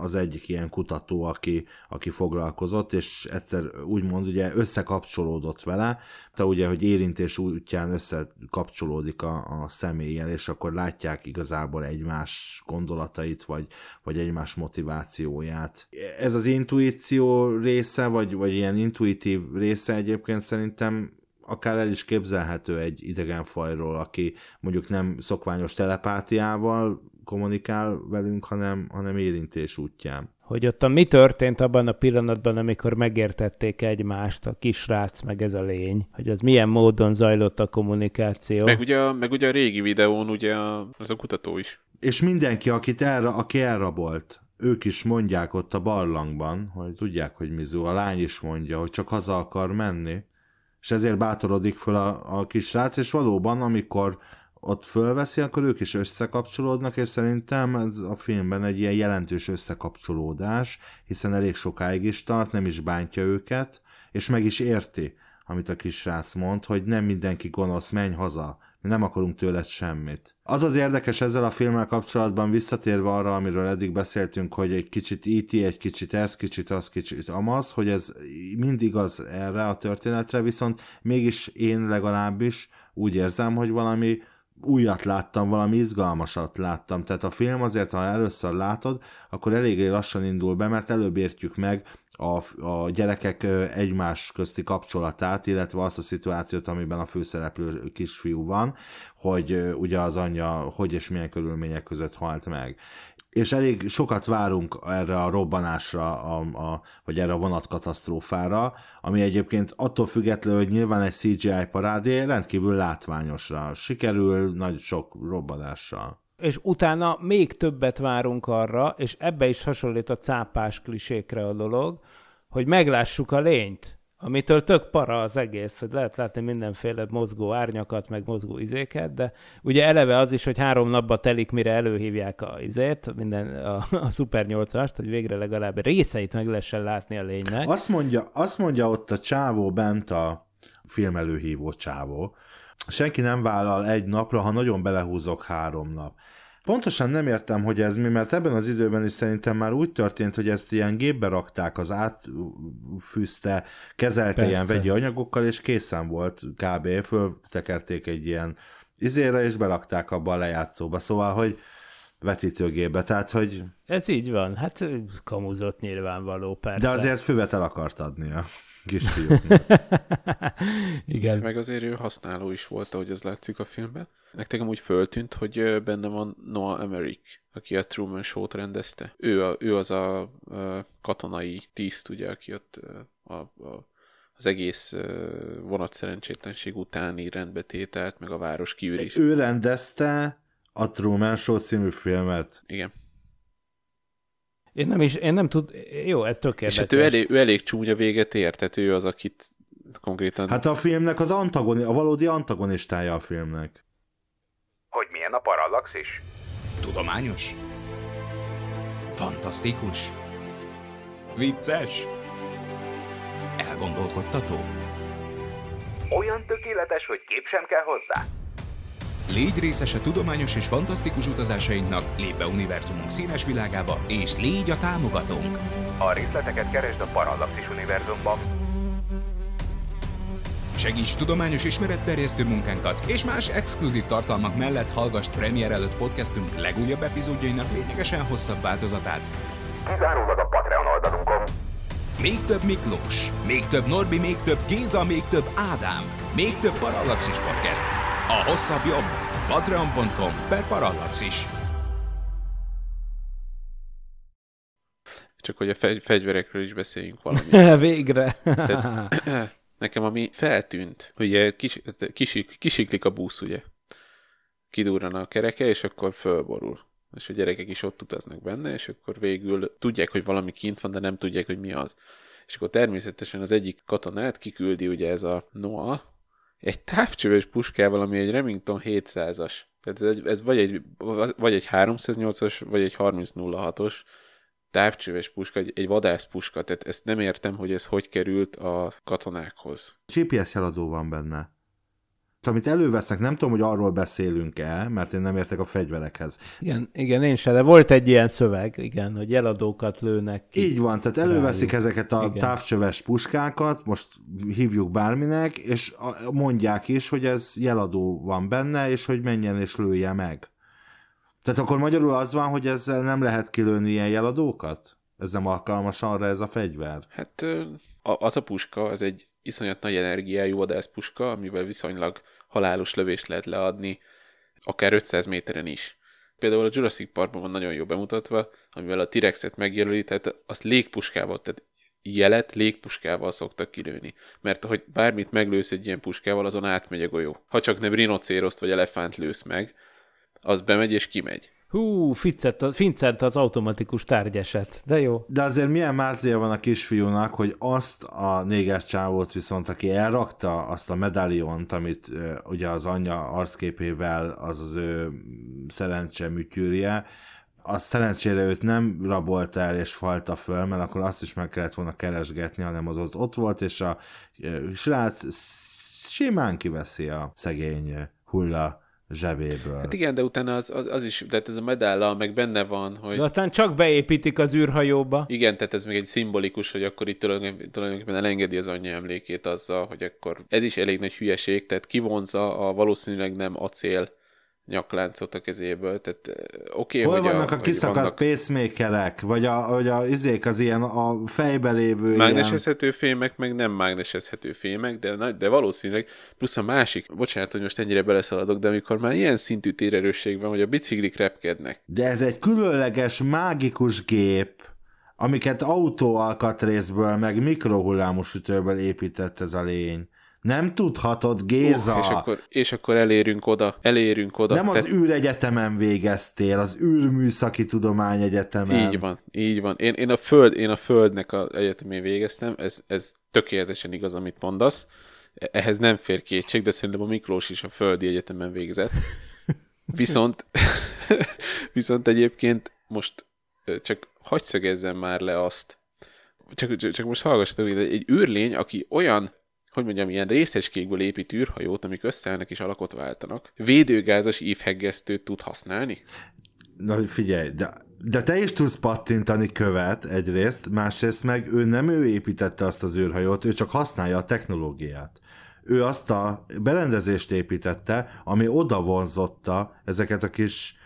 az egyik ilyen kutató, aki, aki foglalkozott, és egyszer úgymond ugye összekapcsolódott vele, te ugye, hogy érintés útján összekapcsolódik a, a személlyel, és akkor látják igazából egymás gondolatait, vagy, vagy egymás motivációját. Ez az intuíció része, vagy, vagy ilyen intuitív része egyébként szerintem akár el is képzelhető egy idegenfajról, aki mondjuk nem szokványos telepátiával kommunikál velünk, hanem, hanem érintés útján. hogy ott a mi történt abban a pillanatban, amikor megértették egymást, a kisrác meg ez a lény, hogy az milyen módon zajlott a kommunikáció. meg ugye, a- meg ugye a régi videón ugye a, az a kutató is. És mindenki, akit elra, aki elrabolt, ők is mondják ott a barlangban, hogy tudják, hogy Mizu, a lány is mondja, hogy csak haza akar menni, és ezért bátorodik föl a, a kisrác, és valóban, amikor ott fölveszi, akkor ők is összekapcsolódnak, és szerintem ez a filmben egy ilyen jelentős összekapcsolódás, hiszen elég sokáig is tart, nem is bántja őket, és meg is érti, amit a kisrác mond, hogy nem mindenki gonosz, menj haza, nem akarunk tőled semmit. Az az érdekes ezzel a filmmel kapcsolatban, visszatérve arra, amiről eddig beszéltünk, hogy egy kicsit IT, e egy kicsit ez, kicsit az, kicsit amaz, hogy ez mindig az erre a történetre, viszont mégis én legalábbis úgy érzem, hogy valami újat láttam, valami izgalmasat láttam. Tehát a film azért, ha először látod, akkor eléggé lassan indul be, mert előbb értjük meg a, a gyerekek egymás közti kapcsolatát, illetve azt a szituációt, amiben a főszereplő kisfiú van, hogy ugye az anyja hogy és milyen körülmények között halt meg és elég sokat várunk erre a robbanásra, a, a, vagy erre a vonatkatasztrófára, ami egyébként attól függetlenül, hogy nyilván egy CGI parádé rendkívül látványosra sikerül, nagy sok robbanással. És utána még többet várunk arra, és ebbe is hasonlít a cápás klisékre a dolog, hogy meglássuk a lényt amitől tök para az egész, hogy lehet látni mindenféle mozgó árnyakat, meg mozgó izéket, de ugye eleve az is, hogy három napba telik, mire előhívják a izét, minden, a, a Super 8-ast, hogy végre legalább részeit meg lehessen látni a lénynek. Azt mondja, azt mondja ott a csávó bent a film előhívó csávó, senki nem vállal egy napra, ha nagyon belehúzok három nap. Pontosan nem értem, hogy ez mi, mert ebben az időben is szerintem már úgy történt, hogy ezt ilyen gépbe rakták, az átfűzte, kezelte Persze. ilyen vegyi anyagokkal, és készen volt kb. Föltekerték egy ilyen izére, és berakták abba a lejátszóba. Szóval, hogy vetítőgébe, tehát, hogy... Ez így van, hát kamuzott nyilvánvaló, persze. De azért füvet el akart adni a Igen. Meg azért ő használó is volt, ahogy ez látszik a filmben. Nektek amúgy föltűnt, hogy benne van Noah Emmerich, aki a Truman Show-t rendezte. Ő, a, ő az a, a katonai tiszt, ugye, aki ott a, a, az egész vonatszerencsétlenség utáni rendbetételt, meg a város kiürés. Ő rendezte a Truman Show című filmet. Igen. Én nem is, én nem tud, jó, ez tökéletes. És hát ő elég, ő elég csúnya véget ért, tehát ő az, akit konkrétan... Hát a filmnek az antagoni, a valódi antagonistája a filmnek. Hogy milyen a parallaxis? Tudományos? Fantasztikus? Vicces? Elgondolkodtató? Olyan tökéletes, hogy kép sem kell hozzá? Légy a tudományos és fantasztikus utazásainknak, lép be univerzumunk színes világába, és légy a támogatónk! A részleteket keresd a Parallaxis univerzumban. Segíts tudományos ismeretterjesztő munkánkat, és más exkluzív tartalmak mellett hallgass premier előtt podcastünk legújabb epizódjainak lényegesen hosszabb változatát. Kizárólag a Patreon oldalunkon. Még több Miklós, még több Norbi, még több Géza, még több Ádám, még több Parallaxis Podcast. A hosszabb jobb. Patreon.com per Parallaxis. Csak hogy a fegy- fegyverekről is beszéljünk valamit. Végre. Tehát, nekem ami feltűnt, hogy ugye kis, kisik, kisiklik a busz, ugye. Kidurran a kereke, és akkor fölborul. És a gyerekek is ott utaznak benne, és akkor végül tudják, hogy valami kint van, de nem tudják, hogy mi az. És akkor természetesen az egyik katonát kiküldi ugye ez a Noah, egy távcsöves puskával, ami egy Remington 700-as. Tehát ez, egy, ez vagy, egy, vagy egy 308-as, vagy egy 3006-os távcsöves puska, egy, egy vadászpuska. Tehát ezt nem értem, hogy ez hogy került a katonákhoz. GPS jeladó van benne amit elővesznek, nem tudom, hogy arról beszélünk-e, mert én nem értek a fegyverekhez. Igen, igen, én sem, de volt egy ilyen szöveg, igen, hogy jeladókat lőnek ki. Így van, tehát előveszik rájuk. ezeket a igen. távcsöves puskákat, most hívjuk bárminek, és mondják is, hogy ez jeladó van benne, és hogy menjen és lője meg. Tehát akkor magyarul az van, hogy ezzel nem lehet kilőni ilyen jeladókat? Ez nem alkalmas arra ez a fegyver? Hát az a puska, ez egy iszonyat nagy energiájú vadászpuska, amivel viszonylag halálos lövést lehet leadni, akár 500 méteren is. Például a Jurassic Parkban van nagyon jó bemutatva, amivel a T-rexet megjelöli, tehát azt légpuskával, tehát jelet légpuskával szoktak kilőni. Mert hogy bármit meglősz egy ilyen puskával, azon átmegy a golyó. Ha csak nem rinocéroszt vagy elefánt lősz meg, az bemegy és kimegy. Hú, Fincent, Fincent az automatikus tárgyeset, de jó. De azért milyen mázlia van a kisfiúnak, hogy azt a néges csávót viszont, aki elrakta azt a medáliont, amit ö, ugye az anyja arcképével az az ő szerencse műtyűrje, az szerencsére őt nem rabolta el és falta föl, mert akkor azt is meg kellett volna keresgetni, hanem az ott, ott volt, és a ö, srác simán kiveszi a szegény hulla zsebéből. Hát igen, de utána az, az, az is, tehát ez a medállal meg benne van, hogy... De aztán csak beépítik az űrhajóba. Igen, tehát ez még egy szimbolikus, hogy akkor itt tulajdonképpen, tulajdonképpen elengedi az anyja emlékét azzal, hogy akkor ez is elég nagy hülyeség, tehát kivonza a valószínűleg nem acél nyakláncot a kezéből, tehát oké, Hol okay, hogy vannak a, hogy kiszakadt vannak pacemakerek, vagy a, vagy a izék az ilyen a fejbe lévő ilyen... mágnesezhető fémek, meg nem mágnesezhető fémek, de, nagy- de valószínűleg plusz a másik, bocsánat, hogy most ennyire beleszaladok, de amikor már ilyen szintű térerősség van, hogy a biciklik repkednek, De ez egy különleges, mágikus gép, amiket autóalkatrészből, meg mikrohullámú sütőből épített ez a lény. Nem tudhatod, Géza. Uh, és, akkor, és akkor elérünk oda, elérünk oda. Nem az Tehát- űregyetemen végeztél, az űrműszaki tudományegyetemen. Így van, így van. Én, én, a, föld, én a Földnek a egyetemén végeztem, ez, ez tökéletesen igaz, amit mondasz. Ehhez nem fér kétség, de szerintem a Miklós is a Földi Egyetemen végzett. Viszont, viszont egyébként most csak hagyj szögezzem már le azt, csak, csak, most hallgassatok, egy űrlény, aki olyan hogy mondjam, ilyen részecskékből épít űrhajót, amik összeállnak és alakot váltanak, védőgázas ívheggesztőt tud használni? Na figyelj, de, de te is tudsz pattintani követ egyrészt, másrészt meg ő nem ő építette azt az űrhajót, ő csak használja a technológiát. Ő azt a berendezést építette, ami oda vonzotta ezeket a kis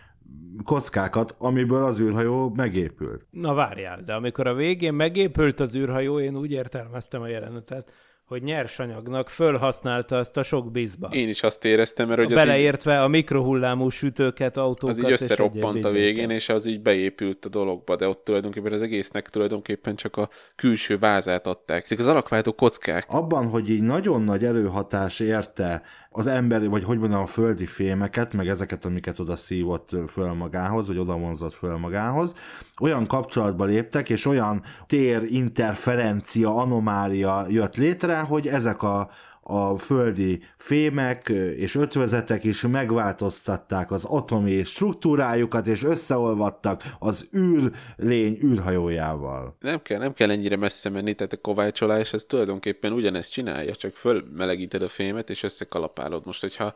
kockákat, amiből az űrhajó megépült. Na várjál, de amikor a végén megépült az űrhajó, én úgy értelmeztem a jelenetet, hogy nyersanyagnak fölhasználta azt a sok bizba. Én is azt éreztem, mert hogy az így, Beleértve a mikrohullámú sütőket, autókat az így összeroppant a végén, és az így beépült a dologba, de ott tulajdonképpen az egésznek tulajdonképpen csak a külső vázát adták. Ezek az alakváltó kockák. Abban, hogy így nagyon nagy erőhatás érte az emberi, vagy hogy mondjam, a földi fémeket, meg ezeket, amiket oda szívott föl magához, vagy oda vonzott föl magához, olyan kapcsolatba léptek, és olyan tér interferencia, anomália jött létre, hogy ezek a, a földi fémek és ötvözetek is megváltoztatták az atomi struktúrájukat, és összeolvadtak az űrlény űrhajójával. Nem kell, nem kell ennyire messze menni, tehát a kovácsolás ez tulajdonképpen ugyanezt csinálja, csak fölmelegíted a fémet, és összekalapálod. Most, hogyha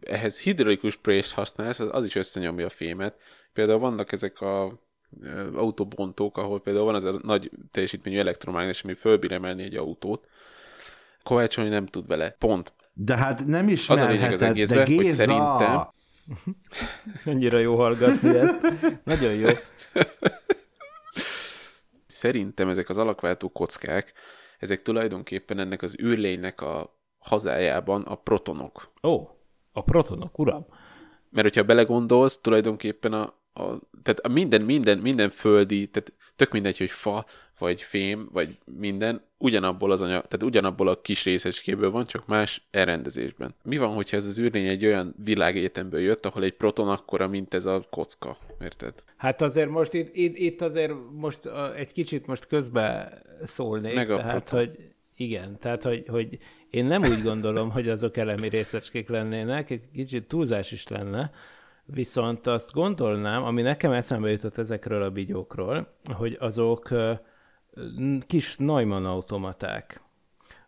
ehhez hidrolikus prést használsz, az, az is összenyomja a fémet. Például vannak ezek a autóbontók, ahol például van az a nagy teljesítményű elektromágnes, ami fölbír emelni egy autót. Kovácsolni nem tud vele. Pont. De hát nem Az a lényeg az egészben, hogy szerintem- Annyira jó hallgatni ezt. Nagyon jó. Szerintem ezek az alakváltó kockák, ezek tulajdonképpen ennek az űrlénynek a hazájában a protonok. Ó, a protonok, uram. Mert hogyha belegondolsz, tulajdonképpen a, a, tehát a minden, minden, minden földi, tehát tök mindegy, hogy fa, vagy fém, vagy minden, ugyanabból az anyag, tehát ugyanabból a kis részecskéből van, csak más elrendezésben. Mi van, hogyha ez az űrlény egy olyan világegyetemből jött, ahol egy proton akkora, mint ez a kocka, érted? Hát azért most itt, itt, itt azért most egy kicsit most közbe szólnék, Meg a tehát proton. hogy igen, tehát hogy, hogy én nem úgy gondolom, hogy azok elemi részecskék lennének, egy kicsit túlzás is lenne, viszont azt gondolnám, ami nekem eszembe jutott ezekről a bigyókról, hogy azok kis Neumann automaták,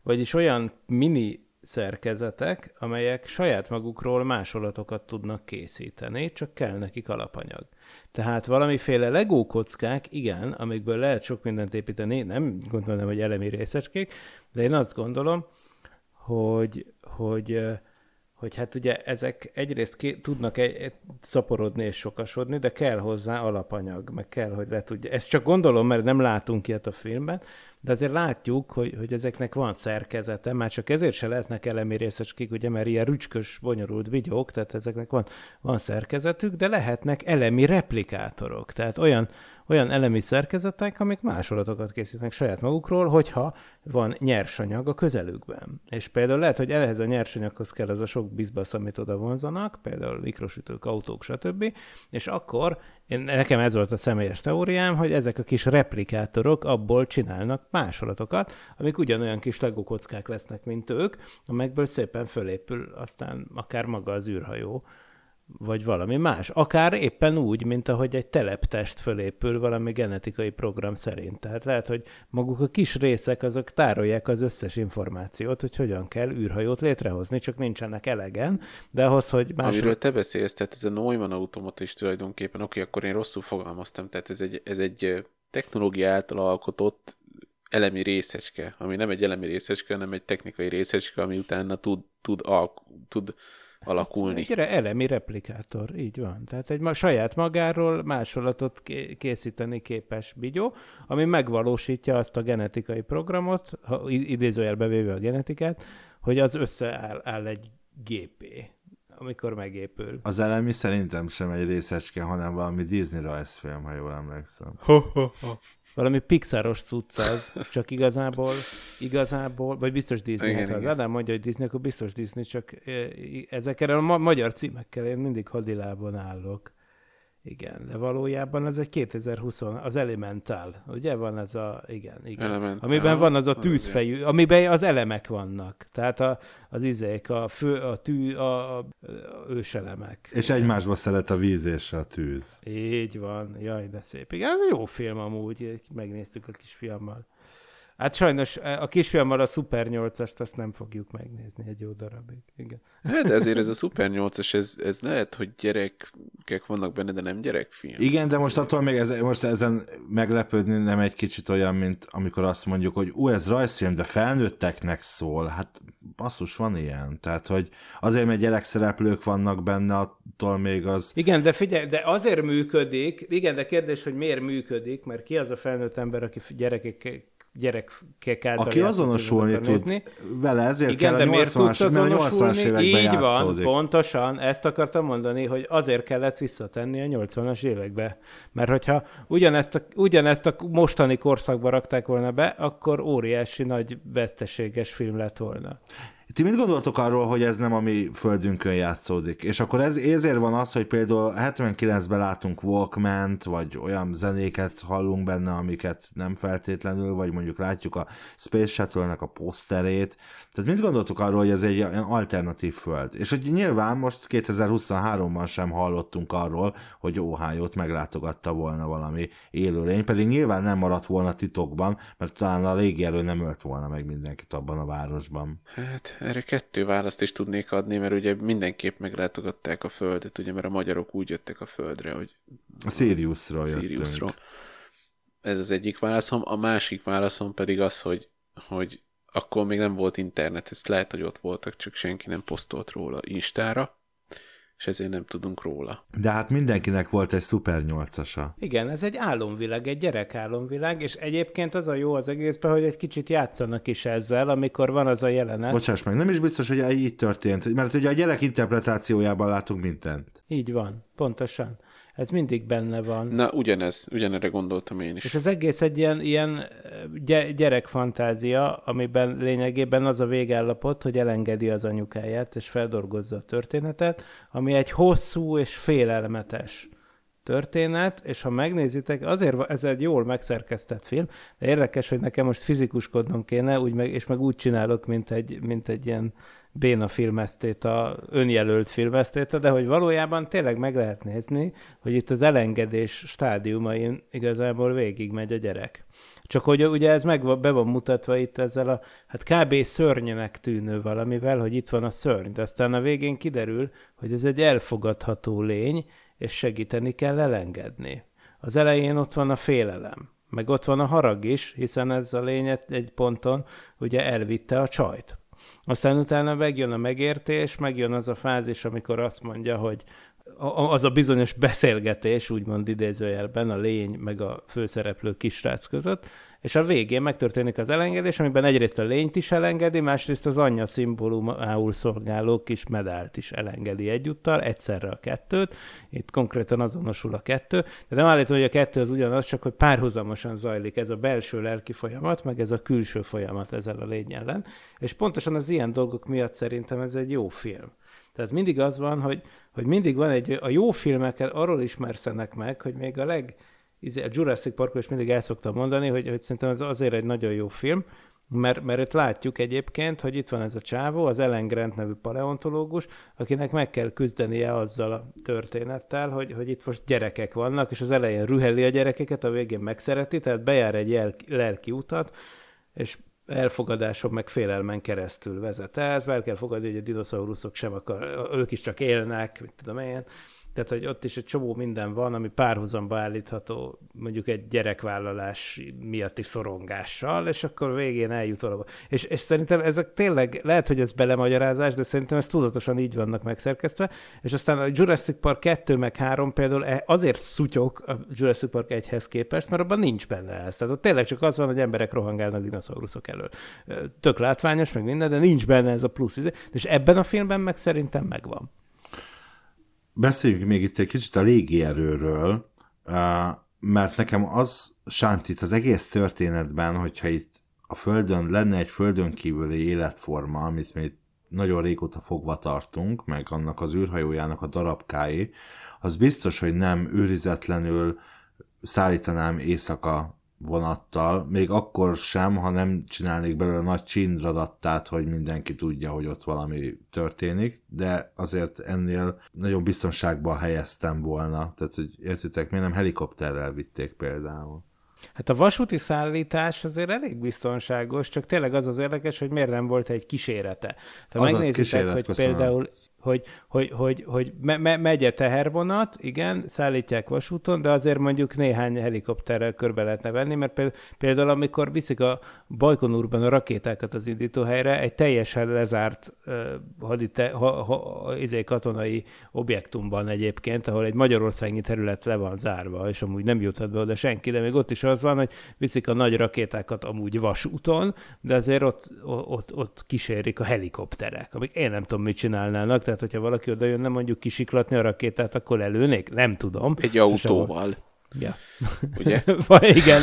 vagyis olyan mini szerkezetek, amelyek saját magukról másolatokat tudnak készíteni, csak kell nekik alapanyag. Tehát valamiféle Lego kockák, igen, amikből lehet sok mindent építeni, nem gondolom, hogy elemi részecskék, de én azt gondolom, hogy, hogy, hogy hát ugye ezek egyrészt ké, tudnak egy, szaporodni és sokasodni, de kell hozzá alapanyag, meg kell, hogy le tudja. Ezt csak gondolom, mert nem látunk ilyet a filmben, de azért látjuk, hogy, hogy ezeknek van szerkezete, már csak ezért se lehetnek elemi részecskék, ugye, mert ilyen rücskös, bonyolult vigyók, tehát ezeknek van, van szerkezetük, de lehetnek elemi replikátorok, tehát olyan, olyan elemi szerkezetek, amik másolatokat készítenek saját magukról, hogyha van nyersanyag a közelükben. És például lehet, hogy ehhez a nyersanyaghoz kell az a sok bizbasz, amit oda vonzanak, például mikrosütők, autók, stb. És akkor én, nekem ez volt a személyes teóriám, hogy ezek a kis replikátorok abból csinálnak másolatokat, amik ugyanolyan kis legókockák lesznek, mint ők, amelyekből szépen fölépül aztán akár maga az űrhajó, vagy valami más. Akár éppen úgy, mint ahogy egy teleptest fölépül valami genetikai program szerint. Tehát lehet, hogy maguk a kis részek azok tárolják az összes információt, hogy hogyan kell űrhajót létrehozni, csak nincsenek elegen, de ahhoz, hogy más... Amiről te beszélsz, tehát ez a Neumann automata is tulajdonképpen, oké, akkor én rosszul fogalmaztam, tehát ez egy, ez egy technológia által alkotott elemi részecske, ami nem egy elemi részecske, hanem egy technikai részecske, ami utána tud, tud, alk, tud alakulni. Egy elemi replikátor, így van. Tehát egy ma, saját magáról másolatot készíteni képes bigyó, ami megvalósítja azt a genetikai programot, ha idézőjelbe véve a genetikát, hogy az összeáll áll egy gépé amikor megépül. Az elemi szerintem sem egy részecske, hanem valami Disney rajzfilm, ha jól emlékszem. valami Pixaros cucc az, csak igazából, igazából, vagy biztos Disney, igen, hát igen. az Adam mondja, hogy Disney, akkor biztos Disney, csak eh, ezekkel a ma- magyar címekkel én mindig hadilában állok. Igen, de valójában ez egy 2020, az Elemental, ugye van ez a, igen, igen. Elemental. Amiben van az a tűzfejű, amiben az elemek vannak. Tehát a, az izék, a fő, a tű, a, a, őselemek. És egymásba szeret a víz és a tűz. Így van, jaj, de szép. Igen, ez jó film amúgy, megnéztük a kisfiammal. Hát sajnos e, a kisfiammal a Super 8-ast azt nem fogjuk megnézni egy jó darabig. Igen. Hát ezért ez a Super 8-as, ez, ez lehet, hogy gyerekek vannak benne, de nem gyerekfilm. Igen, de most attól még ez, most ezen meglepődni nem egy kicsit olyan, mint amikor azt mondjuk, hogy ú, ez rajzfilm, de felnőtteknek szól. Hát basszus, van ilyen. Tehát, hogy azért, mert gyerekszereplők vannak benne, attól még az... Igen, de figyelj, de azért működik, igen, de kérdés, hogy miért működik, mert ki az a felnőtt ember, aki gyerekek gyerekek által Aki azonosulni tud nézni. vele, ezért Igen, kell de miért tudsz azonosulni? Így van, pontosan, ezt akartam mondani, hogy azért kellett visszatenni a 80-as évekbe. Mert hogyha ugyanezt a, ugyanezt a mostani korszakba rakták volna be, akkor óriási nagy veszteséges film lett volna. Ti mit gondoltok arról, hogy ez nem a mi földünkön játszódik? És akkor ez, ezért van az, hogy például 79-ben látunk walkman vagy olyan zenéket hallunk benne, amiket nem feltétlenül, vagy mondjuk látjuk a Space Shuttle-nek a poszterét. Tehát mit gondoltok arról, hogy ez egy alternatív föld? És hogy nyilván most 2023-ban sem hallottunk arról, hogy Ohio-t meglátogatta volna valami élőlény, pedig nyilván nem maradt volna titokban, mert talán a légierő nem ölt volna meg mindenkit abban a városban. Hát erre kettő választ is tudnék adni, mert ugye mindenképp meglátogatták a Földet, ugye, mert a magyarok úgy jöttek a Földre, hogy... A Siriusról jöttünk. Siriusról. Ez az egyik válaszom. A másik válaszom pedig az, hogy, hogy akkor még nem volt internet, ezt lehet, hogy ott voltak, csak senki nem posztolt róla Instára és ezért nem tudunk róla. De hát mindenkinek volt egy szuper nyolcasa. Igen, ez egy álomvilág, egy gyerek álomvilág, és egyébként az a jó az egészben, hogy egy kicsit játszanak is ezzel, amikor van az a jelenet. Bocsáss meg, nem is biztos, hogy így történt, mert ugye a gyerek interpretációjában látunk mindent. Így van, pontosan. Ez mindig benne van. Na, ugyanez, ugyanerre gondoltam én is. És az egész egy ilyen, ilyen gyerekfantázia, amiben lényegében az a végállapot, hogy elengedi az anyukáját, és feldolgozza a történetet, ami egy hosszú és félelmetes történet, és ha megnézitek, azért ez egy jól megszerkesztett film, de érdekes, hogy nekem most fizikuskodnom kéne, úgy meg, és meg úgy csinálok, mint egy, mint egy ilyen béna filmesztéta, önjelölt filmesztéta, de hogy valójában tényleg meg lehet nézni, hogy itt az elengedés stádiumain igazából végigmegy a gyerek. Csak hogy ugye ez meg be van mutatva itt ezzel a, hát kb. szörnyenek tűnő valamivel, hogy itt van a szörny, de aztán a végén kiderül, hogy ez egy elfogadható lény, és segíteni kell elengedni. Az elején ott van a félelem, meg ott van a harag is, hiszen ez a lény egy ponton ugye elvitte a csajt. Aztán utána megjön a megértés, megjön az a fázis, amikor azt mondja, hogy az a bizonyos beszélgetés, úgymond idézőjelben, a lény meg a főszereplő kisrác között, és a végén megtörténik az elengedés, amiben egyrészt a lényt is elengedi, másrészt az anyja szimbólumául szolgáló kis medált is elengedi egyúttal, egyszerre a kettőt, itt konkrétan azonosul a kettő, de nem állítom, hogy a kettő az ugyanaz, csak hogy párhuzamosan zajlik ez a belső lelki folyamat, meg ez a külső folyamat ezzel a lény ellen, és pontosan az ilyen dolgok miatt szerintem ez egy jó film. Tehát mindig az van, hogy, hogy mindig van egy, a jó filmeket arról ismerszenek meg, hogy még a leg, a Jurassic Parkról is mindig el szoktam mondani, hogy, hogy szerintem ez azért egy nagyon jó film, mert, mert itt látjuk egyébként, hogy itt van ez a csávó, az Ellen Grant nevű paleontológus, akinek meg kell küzdenie azzal a történettel, hogy, hogy itt most gyerekek vannak, és az elején rüheli a gyerekeket, a végén megszereti, tehát bejár egy lelki utat, és elfogadáson meg félelmen keresztül vezet ez, el kell fogadni, hogy a dinoszauruszok sem akar, ők is csak élnek, mit tudom én, tehát, hogy ott is egy csomó minden van, ami párhuzamba állítható mondjuk egy gyerekvállalás miatti szorongással, és akkor végén eljut valahol. És, és szerintem ezek tényleg, lehet, hogy ez belemagyarázás, de szerintem ez tudatosan így vannak megszerkesztve, és aztán a Jurassic Park 2 meg 3 például e- azért szutyok a Jurassic Park 1-hez képest, mert abban nincs benne ez. Tehát ott tényleg csak az van, hogy emberek rohangálnak dinoszauruszok elől. Tök látványos, meg minden, de nincs benne ez a plusz. És ebben a filmben meg szerintem megvan beszéljünk még itt egy kicsit a légierőről, mert nekem az sántít az egész történetben, hogyha itt a Földön lenne egy földön kívüli életforma, amit mi nagyon régóta fogva tartunk, meg annak az űrhajójának a darabkái, az biztos, hogy nem őrizetlenül szállítanám éjszaka vonattal, még akkor sem, ha nem csinálnék belőle nagy csindradattát, hogy mindenki tudja, hogy ott valami történik, de azért ennél nagyon biztonságban helyeztem volna. Tehát, hogy értitek, miért nem helikopterrel vitték például? Hát a vasúti szállítás azért elég biztonságos, csak tényleg az az érdekes, hogy miért nem volt egy kísérete. Ha megnézitek, hogy köszönöm. például hogy, hogy, hogy, hogy me, me, megy a tehervonat, igen, szállítják vasúton, de azért mondjuk néhány helikopterrel körbe lehetne venni, mert például amikor viszik a Bajkonurban a rakétákat az indítóhelyre, egy teljesen lezárt uh, hadite, ha, ha, izé, katonai objektumban egyébként, ahol egy magyarországi terület le van zárva, és amúgy nem juthat be oda senki, de még ott is az van, hogy viszik a nagy rakétákat amúgy vasúton, de azért ott, ott, ott kísérik a helikopterek, amik én nem tudom, mit csinálnának, tehát hogyha valaki oda jönne mondjuk kisiklatni a rakétát, akkor előnék? Nem tudom. Egy autóval. Ja. Ugye? Vagy igen.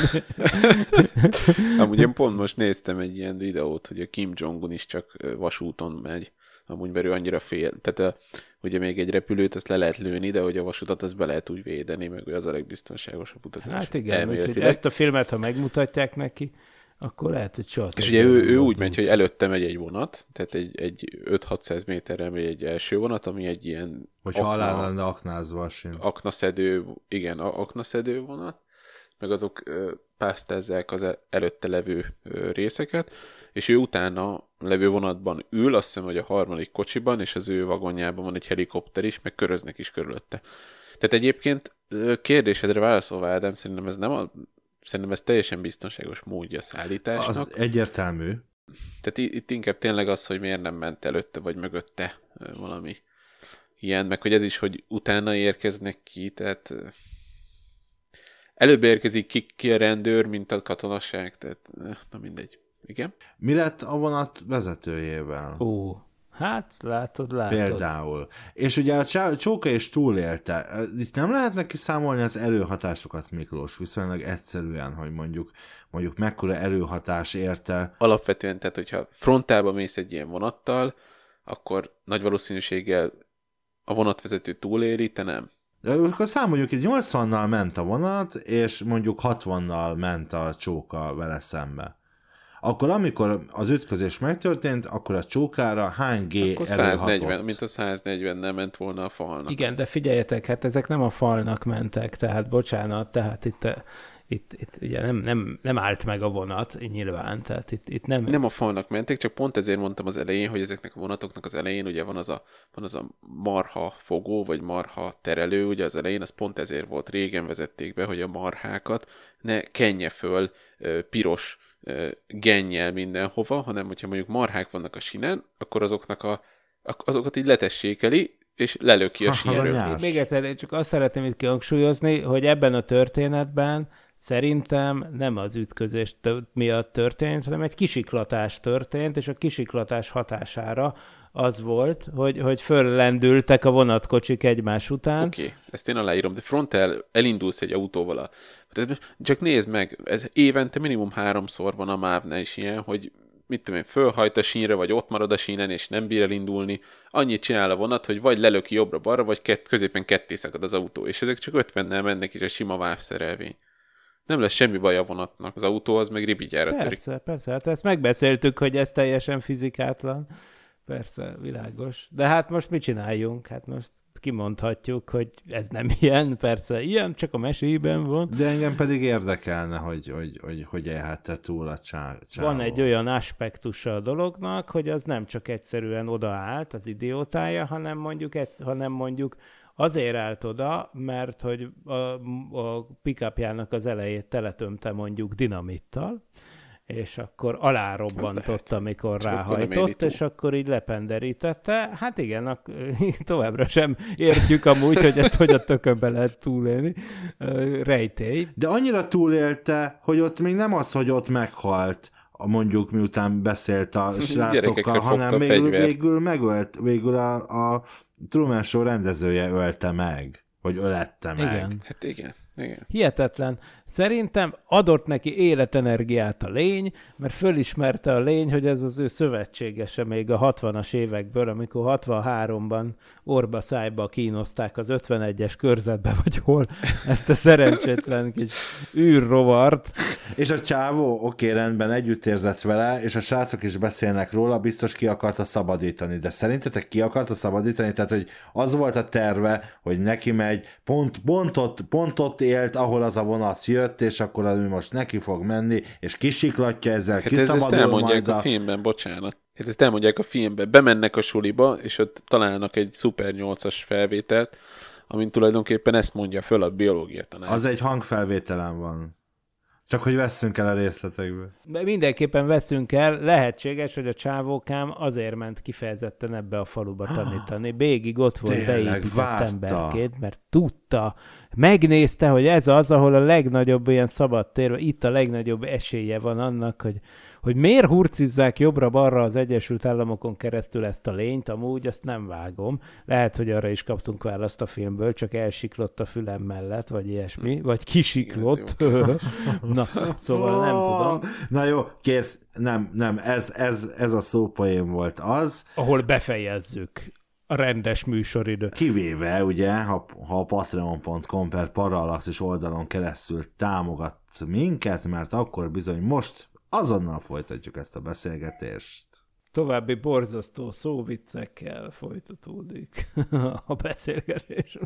Amúgy én pont most néztem egy ilyen videót, hogy a Kim Jong-un is csak vasúton megy. Amúgy mert ő annyira fél. Tehát a, ugye még egy repülőt azt le lehet lőni, de hogy a vasutat azt be lehet úgy védeni, meg az a legbiztonságosabb utazás. Hát igen, hogy ezt a filmet, ha megmutatják neki, akkor lehet, hogy soha. És ugye ő, ő úgy megy, hogy előtte megy egy vonat, tehát egy, egy 5-600 méterre megy egy első vonat, ami egy ilyen... Hogy akna, alá lenne aknázva a Aknaszedő, igen, aknaszedő vonat, meg azok pásztázzák az előtte levő részeket, és ő utána levő vonatban ül, azt hiszem, hogy a harmadik kocsiban, és az ő vagonjában van egy helikopter is, meg köröznek is körülötte. Tehát egyébként kérdésedre válaszolva, Ádám, szerintem ez nem a Szerintem ez teljesen biztonságos módja szállításnak. Az egyértelmű. Tehát itt inkább tényleg az, hogy miért nem ment előtte vagy mögötte valami ilyen, meg hogy ez is, hogy utána érkeznek ki, tehát előbb érkezik ki, ki a rendőr, mint a katonaság, tehát na mindegy. Igen? Mi lett a vonat vezetőjével? Ó, Hát, látod, látod. Például. És ugye a csóka is túlélte. Itt nem lehet neki számolni az erőhatásokat, Miklós, viszonylag egyszerűen, hogy mondjuk, mondjuk mekkora erőhatás érte. Alapvetően, tehát hogyha frontába mész egy ilyen vonattal, akkor nagy valószínűséggel a vonatvezető túléli, te nem. De akkor számoljuk, hogy 80-nal ment a vonat, és mondjuk 60-nal ment a csóka vele szembe akkor amikor az ütközés megtörtént, akkor a csókára hány G akkor 140, mint a 140 nem ment volna a falnak. Igen, de figyeljetek, hát ezek nem a falnak mentek, tehát bocsánat, tehát itt itt, itt ugye nem, nem, nem állt meg a vonat nyilván, tehát itt, itt nem... Nem a falnak mentek, csak pont ezért mondtam az elején, hogy ezeknek a vonatoknak az elején ugye van az a, van az a marha fogó, vagy marha terelő, ugye az elején, az pont ezért volt, régen vezették be, hogy a marhákat ne kenje föl piros gennyel mindenhova, hanem hogyha mondjuk marhák vannak a sinen, akkor azoknak a, azokat így letessékeli, és lelöki a sínről. Még egyszer, csak azt szeretném itt kihangsúlyozni, hogy ebben a történetben Szerintem nem az ütközés miatt történt, hanem egy kisiklatás történt, és a kisiklatás hatására az volt, hogy, hogy föllendültek a vonatkocsik egymás után. Oké, okay, ezt én aláírom, de frontel elindulsz egy autóval. A... Csak nézd meg, ez évente minimum háromszor van a mávnál is ilyen, hogy mit tudom én, fölhajt a sínre, vagy ott marad a sínen, és nem bír elindulni. Annyit csinál a vonat, hogy vagy lelöki jobbra-balra, vagy kett, középen ketté szakad az autó, és ezek csak 50-nel mennek, és a sima vávszerelvény. Nem lesz semmi baj a vonatnak, az autó az meg ribigyára persze, törik. Persze, persze, hát ezt megbeszéltük, hogy ez teljesen fizikátlan. Persze, világos. De hát most mit csináljunk? Hát most kimondhatjuk, hogy ez nem ilyen, persze ilyen, csak a mesében van. De engem pedig érdekelne, hogy hogy, hogy, hogy élhette túl a csá, csávó. Van egy olyan aspektusa a dolognak, hogy az nem csak egyszerűen odaállt az idiótája, hanem mondjuk, hanem mondjuk azért állt oda, mert hogy a, a pickupjának az elejét teletömte mondjuk dinamittal, és akkor alárobbantott, amikor Csak ráhajtott, és akkor így lependerítette. Hát igen, ak- továbbra sem értjük amúgy, hogy ezt hogy a tökönbe lehet túlélni. Rejtély. De annyira túlélte, hogy ott még nem az, hogy ott meghalt, mondjuk miután beszélt a srácokkal, hanem még, végül megölt, végül a, a Truman Show rendezője ölte meg, vagy ölette meg. Igen. Hát igen. Igen. Hihetetlen. Szerintem adott neki életenergiát a lény, mert fölismerte a lény, hogy ez az ő szövetségese még a 60-as évekből, amikor 63-ban orba szájba kínozták az 51-es körzetbe, vagy hol ezt a szerencsétlen kis űrrovart. És a csávó, oké, rendben, együtt érzett vele, és a srácok is beszélnek róla, biztos ki akarta szabadítani. De szerintetek ki akarta szabadítani? Tehát, hogy az volt a terve, hogy neki megy, pont, pont, ott, pont ott élt, ahol az a vonat jött, és akkor ő most neki fog menni, és kisiklatja ezzel, hát kiszabadul ez, ezt elmondják majd a... a filmben, bocsánat. Hát ezt elmondják a filmben. Bemennek a suliba, és ott találnak egy Super 8-as felvételt, amin tulajdonképpen ezt mondja föl a biológia tanár. Az egy hangfelvételen van. Csak hogy veszünk el a részletekből. De mindenképpen veszünk el. Lehetséges, hogy a csávókám azért ment kifejezetten ebbe a faluba tanítani. Bégig ott volt Tényleg, beépített várta. emberként, mert tudta, megnézte, hogy ez az, ahol a legnagyobb ilyen szabad tér, itt a legnagyobb esélye van annak, hogy hogy miért hurcizzák jobbra-balra az Egyesült Államokon keresztül ezt a lényt, amúgy azt nem vágom. Lehet, hogy arra is kaptunk választ a filmből, csak elsiklott a fülem mellett, vagy ilyesmi, vagy kisiklott. Na, szóval nem tudom. Na jó, kész, nem, nem, ez, ez, ez a szópoén volt az. Ahol befejezzük rendes műsoridő. Kivéve, ugye, ha, ha a patreon.com per Parallax oldalon keresztül támogat minket, mert akkor bizony most azonnal folytatjuk ezt a beszélgetést. További borzasztó szóviccekkel folytatódik a beszélgetés.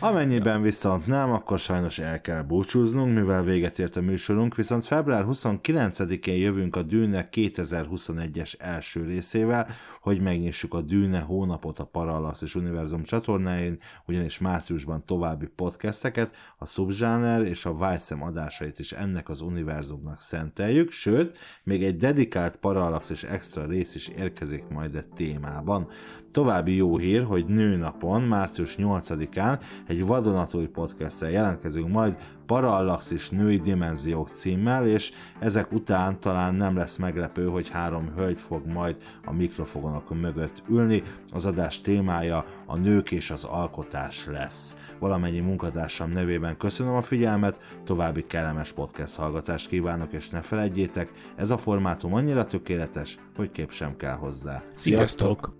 Amennyiben viszont nem, akkor sajnos el kell búcsúznunk, mivel véget ért a műsorunk, viszont február 29-én jövünk a Dűne 2021-es első részével, hogy megnyissuk a Dűne hónapot a Parallax és Univerzum csatornáin, ugyanis márciusban további podcasteket, a Subzsáner és a Vájszem adásait is ennek az univerzumnak szenteljük, sőt, még egy dedikált Parallax és extra rész is érkezik majd a témában. További jó hír, hogy nőnapon, március 8-án egy vadonatúj podcasttel jelentkezünk majd Parallaxis női dimenziók címmel, és ezek után talán nem lesz meglepő, hogy három hölgy fog majd a mikrofonok mögött ülni. Az adás témája a nők és az alkotás lesz. Valamennyi munkatársam nevében köszönöm a figyelmet, további kellemes podcast hallgatást kívánok, és ne felejtjétek, ez a formátum annyira tökéletes, hogy kép sem kell hozzá. Sziasztok!